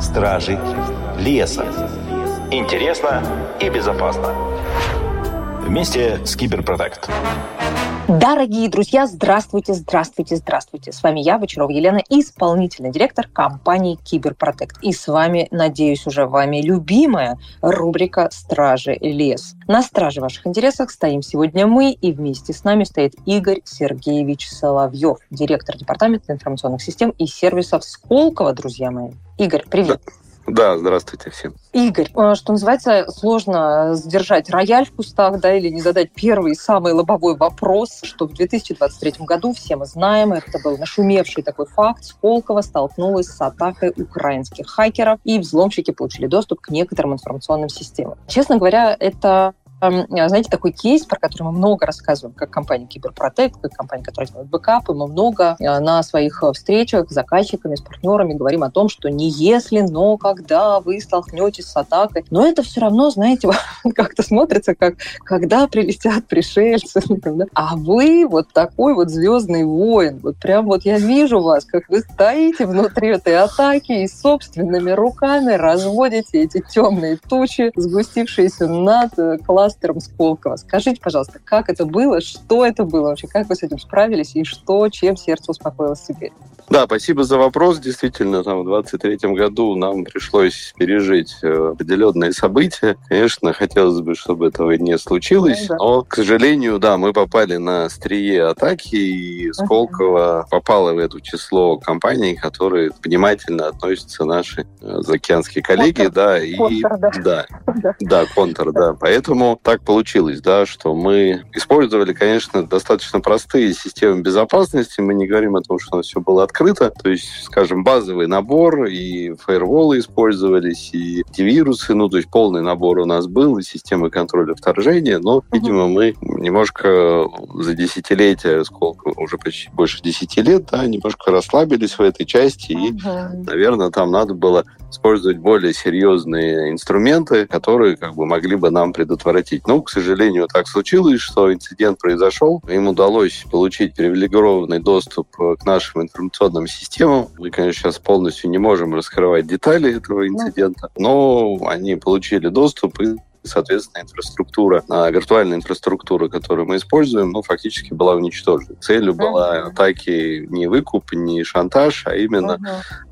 Стражи леса. Интересно и безопасно. Вместе с Киберпротект. Дорогие друзья, здравствуйте, здравствуйте, здравствуйте. С вами я, Бочарова Елена, исполнительный директор компании Киберпротект. И с вами, надеюсь, уже вами любимая рубрика «Стражи лес». На страже ваших интересов стоим сегодня мы, и вместе с нами стоит Игорь Сергеевич Соловьев, директор департамента информационных систем и сервисов Сколково, друзья мои. Игорь, привет. Да. Да, здравствуйте всем. Игорь, э, что называется, сложно сдержать рояль в кустах, да, или не задать первый самый лобовой вопрос, что в 2023 году, все мы знаем, это был нашумевший такой факт, Сколково столкнулась с атакой украинских хакеров, и взломщики получили доступ к некоторым информационным системам. Честно говоря, это знаете, такой кейс, про который мы много рассказываем, как компания Киберпротект, как компания, которая делает бэкапы, мы много э, на своих э, встречах с заказчиками, с партнерами говорим о том, что не если, но когда вы столкнетесь с атакой. Но это все равно, знаете, как-то смотрится, как когда прилетят пришельцы. А вы вот такой вот звездный воин. Вот прям вот я вижу вас, как вы стоите внутри этой атаки и собственными руками разводите эти темные тучи, сгустившиеся над э, классом кластером Сколково. Скажите, пожалуйста, как это было, что это было вообще, как вы с этим справились и что, чем сердце успокоилось теперь? Да, спасибо за вопрос. Действительно, там, в 23 году нам пришлось пережить э, определенные события. Конечно, хотелось бы, чтобы этого не случилось, ну, да. но, к сожалению, да, мы попали на острие атаки, и Сколково попало в это число компаний, которые внимательно относятся наши э, заокеанские коллеги, Контр. да, и Контр, да, да, да, контр, да. Поэтому так получилось, да, что мы использовали, конечно, достаточно простые системы безопасности. Мы не говорим о том, что у нас все было открыто. То есть, скажем, базовый набор, и фаерволы использовались, и антивирусы, ну, то есть полный набор у нас был, и системы контроля вторжения, но, видимо, мы немножко за десятилетия, сколько, уже почти больше десяти лет, да, немножко расслабились в этой части, и, наверное, там надо было использовать более серьезные инструменты, которые как бы могли бы нам предотвратить. Ну, к сожалению, так случилось, что инцидент произошел. Им удалось получить привилегированный доступ к нашим информационным системам. Мы, конечно, сейчас полностью не можем раскрывать детали этого инцидента, но они получили доступ и соответственно, инфраструктура, а, виртуальная инфраструктура, которую мы используем, ну, фактически была уничтожена. Целью была атаки не выкуп, не шантаж, а именно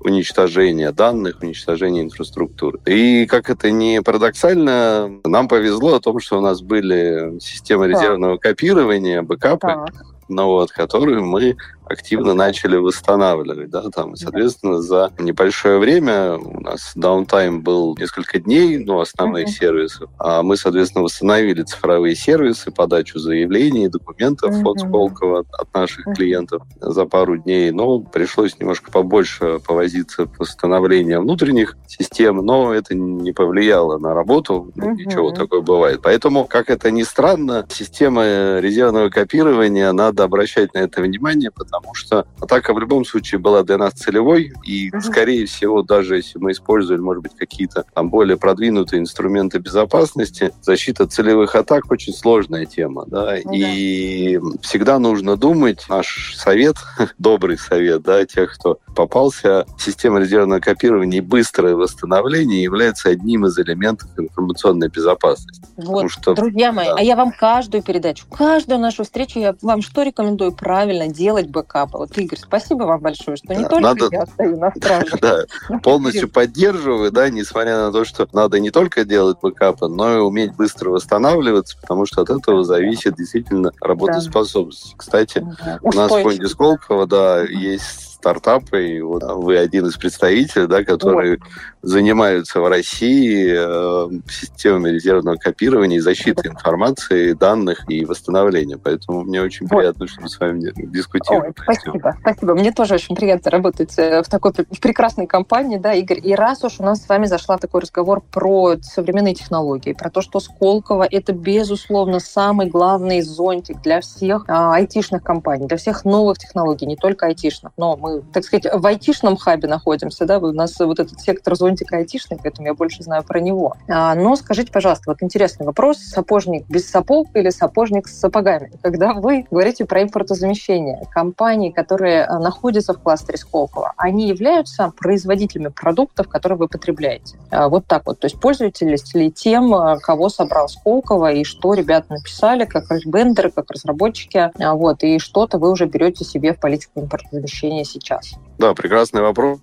уничтожение данных, уничтожение инфраструктуры. И, как это не парадоксально, нам повезло о том, что у нас были системы резервного копирования, бэкапы, ну вот, которые мы активно начали восстанавливать, да, там, соответственно, за небольшое время у нас downtime был несколько дней, ну, основных uh-huh. сервисов, а мы, соответственно, восстановили цифровые сервисы, подачу заявлений, документов uh-huh. от Сколково, от наших uh-huh. клиентов за пару дней, но пришлось немножко побольше повозиться по восстановлению внутренних систем, но это не повлияло на работу, uh-huh. ничего такое бывает. Поэтому, как это ни странно, система резервного копирования, надо обращать на это внимание, потому потому что атака в любом случае была для нас целевой, и, угу. скорее всего, даже если мы использовали, может быть, какие-то там более продвинутые инструменты безопасности, защита целевых атак очень сложная тема, да, ну, и да. всегда нужно думать, наш совет, добрый совет, да, тех, кто попался, система резервного копирования и быстрое восстановление является одним из элементов информационной безопасности. Вот, что, друзья мои, да. а я вам каждую передачу, каждую нашу встречу, я вам что рекомендую правильно делать бы бэкапа. Вот, Игорь, спасибо вам большое, что да, не только надо... я стою на страже. Да, полностью поддерживаю, да, несмотря на то, что надо не только делать бэкапы, но и уметь быстро восстанавливаться, потому что от этого зависит действительно работоспособность. Кстати, у нас в фонде Сколково, да, есть стартапы, и вот вы один из представителей, да, которые вот. занимаются в России э, системами резервного копирования и защиты информации, данных и восстановления. Поэтому мне очень вот. приятно, что мы с вами дискутируем. Ой, спасибо, спасибо. Мне тоже очень приятно работать э, в такой в прекрасной компании, да, Игорь. И раз уж у нас с вами зашла такой разговор про современные технологии, про то, что Сколково это, безусловно, самый главный зонтик для всех а, айтишных компаний, для всех новых технологий, не только айтишных, но мы мы, так сказать, в айтишном хабе находимся, да, у нас вот этот сектор зонтика айтишный, поэтому я больше знаю про него. А, но скажите, пожалуйста, вот интересный вопрос, сапожник без сапог или сапожник с сапогами? Когда вы говорите про импортозамещение, компании, которые а, находятся в кластере Сколково, они являются производителями продуктов, которые вы потребляете? А, вот так вот, то есть пользуетесь ли тем, кого собрал Сколково, и что ребята написали, как бендеры, как разработчики, вот, и что-то вы уже берете себе в политику импортозамещения сейчас? Да, прекрасный вопрос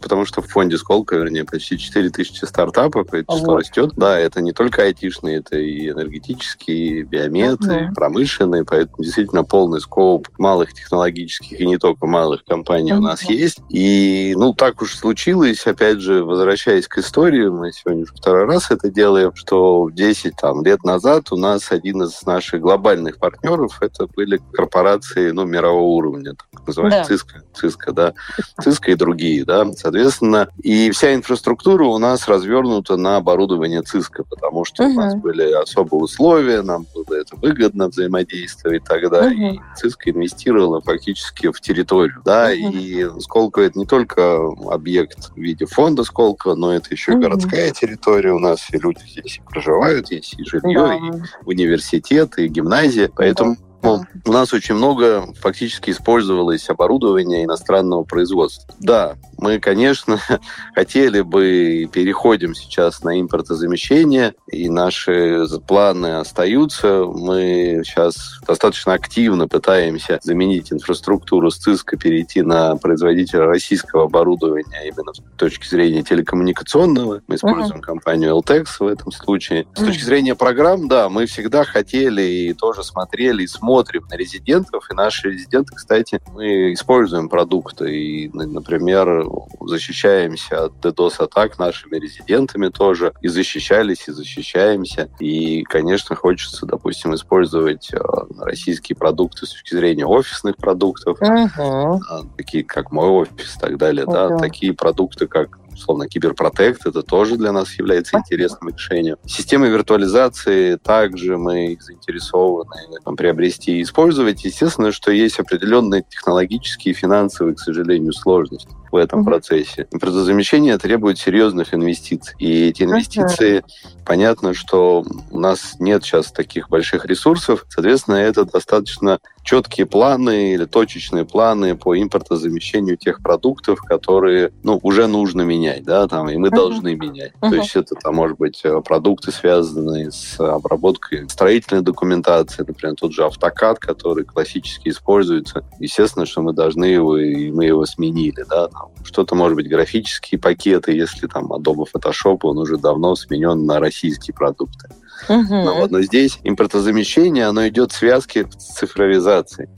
потому что в фонде Сколка, вернее, почти 4000 стартапов, это число вот. растет. Да, это не только айтишные, это и энергетические, и биометы, угу. промышленные, поэтому действительно полный скоп малых технологических и не только малых компаний угу. у нас есть. И, ну, так уж случилось, опять же, возвращаясь к истории, мы сегодня уже второй раз это делаем, что 10 там, лет назад у нас один из наших глобальных партнеров, это были корпорации, ну, мирового уровня, так называемые да. Cisco, Cisco, да, Cisco и другие, да, соответственно. И вся инфраструктура у нас развернута на оборудование ЦИСКа, потому что угу. у нас были особые условия, нам было это выгодно взаимодействовать тогда, угу. и ЦИСКа инвестировала фактически в территорию, да, угу. и Сколково это не только объект в виде фонда Сколково, но это еще угу. городская территория, у нас и люди здесь и проживают, есть и жилье, да. и университет, и гимназия, поэтому ну, у нас очень много фактически использовалось оборудование иностранного производства. Да, мы, конечно, хотели бы, переходим сейчас на импортозамещение, и наши планы остаются. Мы сейчас достаточно активно пытаемся заменить инфраструктуру с ЦИСКа, перейти на производителя российского оборудования именно с точки зрения телекоммуникационного. Мы используем uh-huh. компанию LTEX в этом случае. С точки зрения программ, да, мы всегда хотели и тоже смотрели и смотрим на резидентов. И наши резиденты, кстати, мы используем продукты. И, например, защищаемся от DDoS-атак нашими резидентами тоже, и защищались, и защищаемся. И, конечно, хочется, допустим, использовать э, российские продукты с точки зрения офисных продуктов, uh-huh. такие как мой офис и так далее, uh-huh. да, такие продукты, как условно, киберпротект, это тоже для нас является интересным решением. Системы виртуализации также мы заинтересованы там, приобрести и использовать. Естественно, что есть определенные технологические и финансовые, к сожалению, сложности в этом mm-hmm. процессе. Импортозамещение требует серьезных инвестиций. И эти инвестиции, mm-hmm. понятно, что у нас нет сейчас таких больших ресурсов. Соответственно, это достаточно четкие планы или точечные планы по импортозамещению тех продуктов, которые ну, уже нужно менять, да, там, и мы uh-huh. должны менять. Uh-huh. То есть это, там, может быть, э, продукты, связанные с обработкой строительной документации, например, тот же автокад, который классически используется. Естественно, что мы должны его, и мы его сменили, да, там, что-то, может быть, графические пакеты, если там Adobe Photoshop, он уже давно сменен на российские продукты. Угу. Но, вот, но здесь импортозамещение, оно идет в связке с цифровизацией.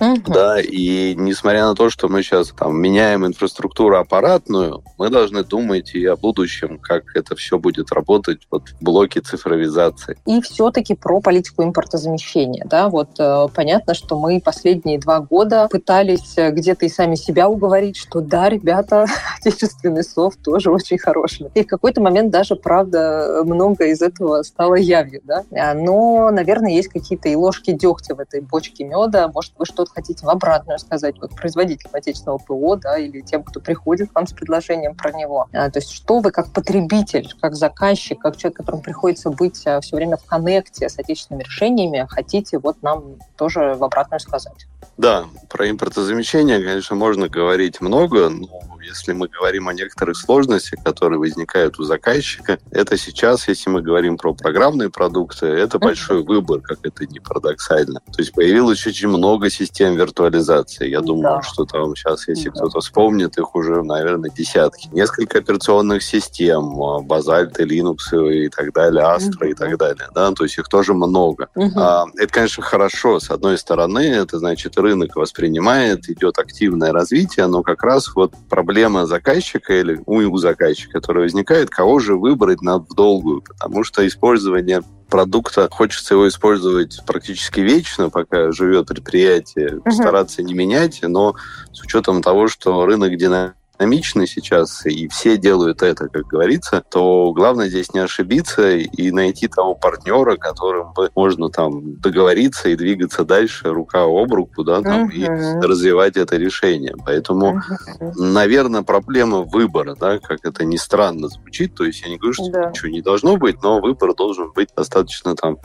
Угу. Да, и несмотря на то, что мы сейчас там меняем инфраструктуру аппаратную, мы должны думать и о будущем, как это все будет работать вот в блоке цифровизации. И все-таки про политику импортозамещения, да, вот э, понятно, что мы последние два года пытались э, где-то и сами себя уговорить, что да, ребята, отечественный софт тоже очень хороший. И в какой-то момент даже, правда, много из этого стало явью, да. А, но, наверное, есть какие-то и ложки дегтя в этой бочке меда, может, вы что что-то хотите в обратную сказать вот производителям отечественного ПО, да, или тем, кто приходит к вам с предложением про него. А, то есть что вы как потребитель, как заказчик, как человек, которому приходится быть а, все время в коннекте с отечественными решениями, хотите вот нам тоже в обратную сказать? Да, про импортозамещение, конечно, можно говорить много, но если мы говорим о некоторых сложностях, которые возникают у заказчика, это сейчас, если мы говорим про программные продукты, это большой выбор, как это не парадоксально. То есть появилось очень много систем виртуализации. Я думаю, да. что там сейчас, если да. кто-то вспомнит, их уже, наверное, десятки. Несколько операционных систем, а, Базальт, Linux и так далее, Astra и так далее. Да? То есть их тоже много. А, это, конечно, хорошо. С одной стороны, это значит, рынок воспринимает, идет активное развитие, но как раз вот проблема заказчика или у заказчика, которая возникает, кого же выбрать на в долгую, потому что использование продукта хочется его использовать практически вечно, пока живет предприятие, uh-huh. стараться не менять, но с учетом того, что рынок динамичный, динамичны сейчас, и все делают это, как говорится, то главное здесь не ошибиться и найти того партнера, которым бы можно там договориться и двигаться дальше рука об руку, да, там, uh-huh. и развивать это решение. Поэтому, uh-huh. наверное, проблема выбора, да, как это ни странно звучит, то есть я не говорю, что да. ничего не должно быть, но выбор должен быть достаточно там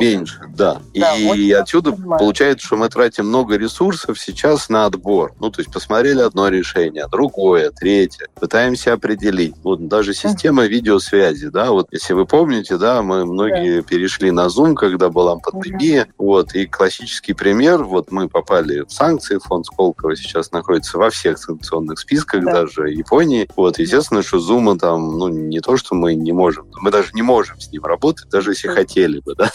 меньше. Да. да и отсюда понимаю. получается, что мы тратим много ресурсов сейчас на отбор. Ну, то есть посмотрели одно решение, другое, третье. Пытаемся определить. Вот даже система uh-huh. видеосвязи, да, вот если вы помните, да, мы многие да. перешли на Zoom, когда была пандемия, uh-huh. вот, и классический пример, вот мы попали в санкции, фонд Сколково сейчас находится во всех санкционных списках, да. даже Японии, вот, естественно, что Zoom там, ну, не то, что мы не можем, мы даже не можем с ним работать, даже если хотели бы, да,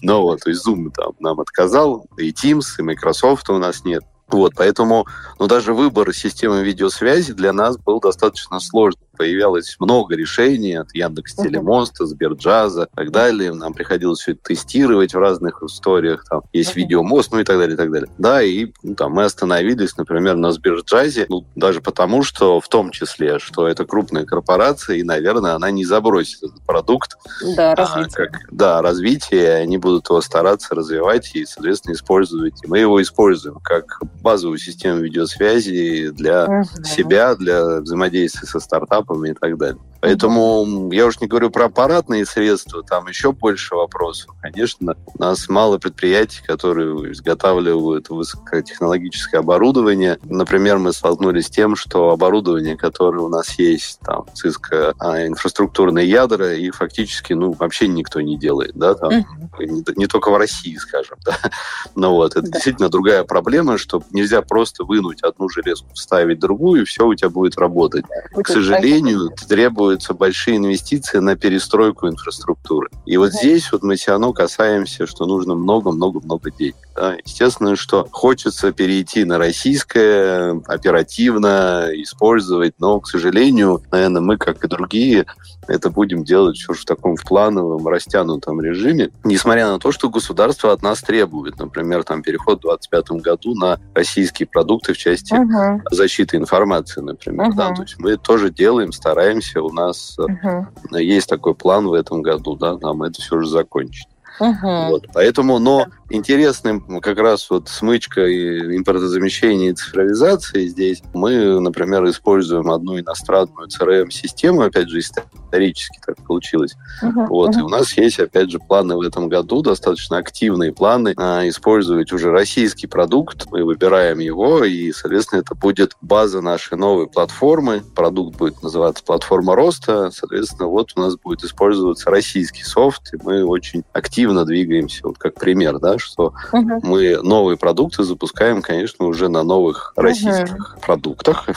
но вот, то есть Zoom там нам отказал, и Teams, и Microsoft у нас нет. Вот, поэтому, ну, даже выбор системы видеосвязи для нас был достаточно сложный появилось много решений от Яндекс Телемоста, Сберджаза и так далее. Нам приходилось все это тестировать в разных историях. Там есть uh-huh. видеомост, ну и так далее, и так далее. Да, и ну, там мы остановились, например, на Сберджазе, ну, даже потому, что в том числе, что это крупная корпорация, и, наверное, она не забросит этот продукт. Да, развитие. А, как, да, развитие, они будут его стараться развивать и, соответственно, использовать. И мы его используем как базовую систему видеосвязи для uh-huh. себя, для взаимодействия со стартапом этапами и так далее. Поэтому я уж не говорю про аппаратные средства, там еще больше вопросов. Конечно, у нас мало предприятий, которые изготавливают высокотехнологическое оборудование. Например, мы столкнулись с тем, что оборудование, которое у нас есть, там, Cisco, а инфраструктурные ядра, их фактически, ну, вообще никто не делает, да, там, не, не только в России, скажем, да. Но вот, это да. действительно другая проблема, что нельзя просто вынуть одну железку, вставить другую, и все у тебя будет работать. К сожалению, требует требуются большие инвестиции на перестройку инфраструктуры. И вот здесь вот мы все равно касаемся, что нужно много-много-много денег. Естественно, что хочется перейти на российское, оперативно использовать, но, к сожалению, наверное, мы, как и другие, это будем делать все же в таком плановом, растянутом режиме, несмотря на то, что государство от нас требует, например, там переход в 2025 году на российские продукты в части uh-huh. защиты информации, например. Uh-huh. Да? То есть мы тоже делаем, стараемся, у нас uh-huh. есть такой план в этом году, да, нам это все же закончить. Uh-huh. Вот, поэтому, но интересным как раз вот смычка и импортозамещение и цифровизации здесь мы, например, используем одну иностранную CRM-систему, опять же, исторически так получилось. Uh-huh. Вот, uh-huh. и у нас есть, опять же, планы в этом году, достаточно активные планы а, использовать уже российский продукт. Мы выбираем его, и, соответственно, это будет база нашей новой платформы. Продукт будет называться «Платформа роста». Соответственно, вот у нас будет использоваться российский софт, и мы очень активно двигаемся, вот как пример, да, что uh-huh. мы новые продукты запускаем, конечно, уже на новых российских продуктах.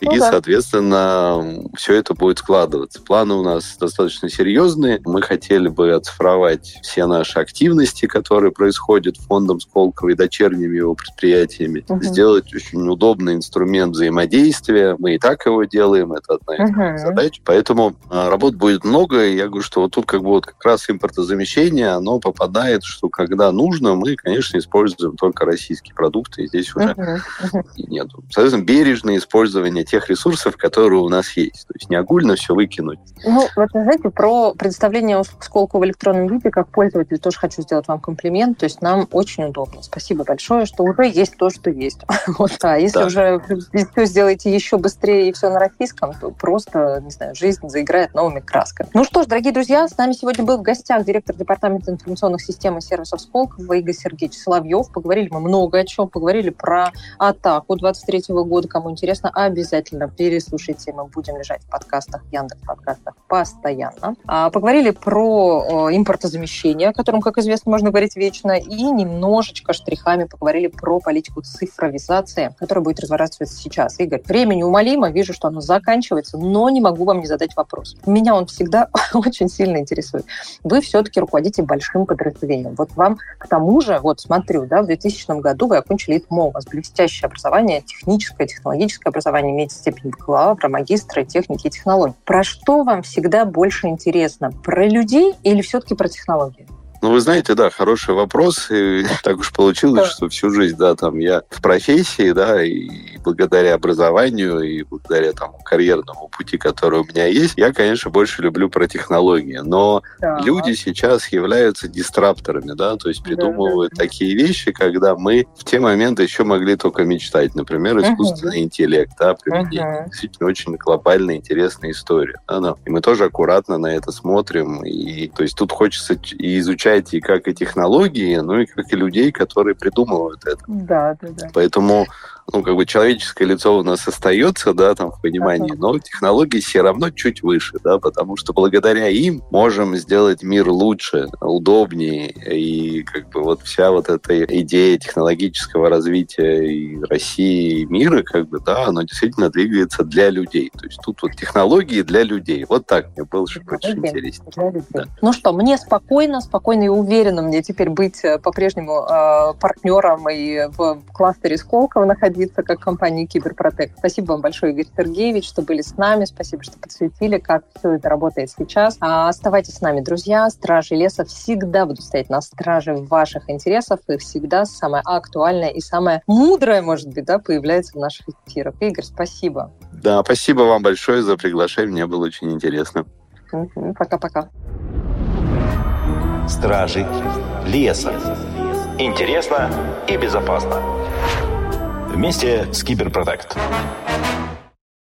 Ну, и, да. соответственно, все это будет складываться. Планы у нас достаточно серьезные. Мы хотели бы оцифровать все наши активности, которые происходят фондом Сколково и дочерними его предприятиями, uh-huh. сделать очень удобный инструмент взаимодействия. Мы и так его делаем, это одна из uh-huh. задач. Поэтому а, работ будет много, и я говорю, что вот тут как бы вот как раз импортозамещение, оно попадает, что когда нужно, мы, конечно, используем только российские продукты, и здесь уже uh-huh. Uh-huh. нет. Соответственно, бережное использование тех ресурсов, которые у нас есть. То есть не огульно все выкинуть. Ну, вот, знаете, про представление Сколково в электронном виде, как пользователь, тоже хочу сделать вам комплимент. То есть нам очень удобно. Спасибо большое, что уже есть то, что есть. вот, а если да. уже все сделаете еще быстрее и все на российском, то просто, не знаю, жизнь заиграет новыми красками. Ну что ж, дорогие друзья, с нами сегодня был в гостях директор департамента информационных систем и сервисов Сколково Игорь Сергеевич Соловьев. Поговорили мы много о чем. Поговорили про атаку 23 года. Кому интересно, обязательно переслушайте. Мы будем лежать в подкастах, Яндекс подкастах постоянно. А, поговорили про импортозамещение, о котором, как известно, можно говорить вечно. И немножечко штрихами поговорили про политику цифровизации, которая будет разворачиваться сейчас. Игорь, время неумолимо. Вижу, что оно заканчивается, но не могу вам не задать вопрос. Меня он всегда очень сильно интересует. Вы все-таки руководите большим подразделением. Вот вам к тому же, вот смотрю, да, в 2000 году вы окончили ИТМО, у вас блестящее образование, техническое, технологическое образование, имеете степень бакалавра, магистра техники и технологий. Про что вам всегда больше интересно? Про людей или все-таки про технологии? Ну, вы знаете, да, хороший вопрос. И так уж получилось, что всю жизнь, да, там я в профессии, да, и благодаря образованию, и благодаря там карьерному пути, который у меня есть, я, конечно, больше люблю про технологии. Но да. люди сейчас являются дистрапторами, да, то есть придумывают да, да. такие вещи, когда мы в те моменты еще могли только мечтать. Например, искусственный uh-huh. интеллект, да, применение. Uh-huh. Действительно, очень глобальная, интересная история. Да, да. И мы тоже аккуратно на это смотрим. И, то есть тут хочется и изучать и как и технологии, ну и как и людей, которые придумывают это. Да, да, да. Поэтому ну, как бы человеческое лицо у нас остается, да, там, в понимании, но технологии все равно чуть выше, да, потому что благодаря им можем сделать мир лучше, удобнее, и как бы вот вся вот эта идея технологического развития и России, и мира, как бы, да, оно действительно двигается для людей. То есть тут вот технологии для людей. Вот так мне было очень интереснее. Да. Ну что, мне спокойно, спокойно и уверенно мне теперь быть э, по-прежнему э, партнером и в кластере Сколково находиться находиться как компания Киберпротект. Спасибо вам большое, Игорь Сергеевич, что были с нами. Спасибо, что подсветили, как все это работает сейчас. А оставайтесь с нами, друзья. Стражи леса всегда будут стоять на страже ваших интересов, и всегда самое актуальное и самое мудрое, может быть, да, появляется в наших эфирах. Игорь, спасибо. Да, спасибо вам большое за приглашение. Мне было очень интересно. Пока-пока. Стражи леса. Интересно и безопасно вместе с Киберпротект.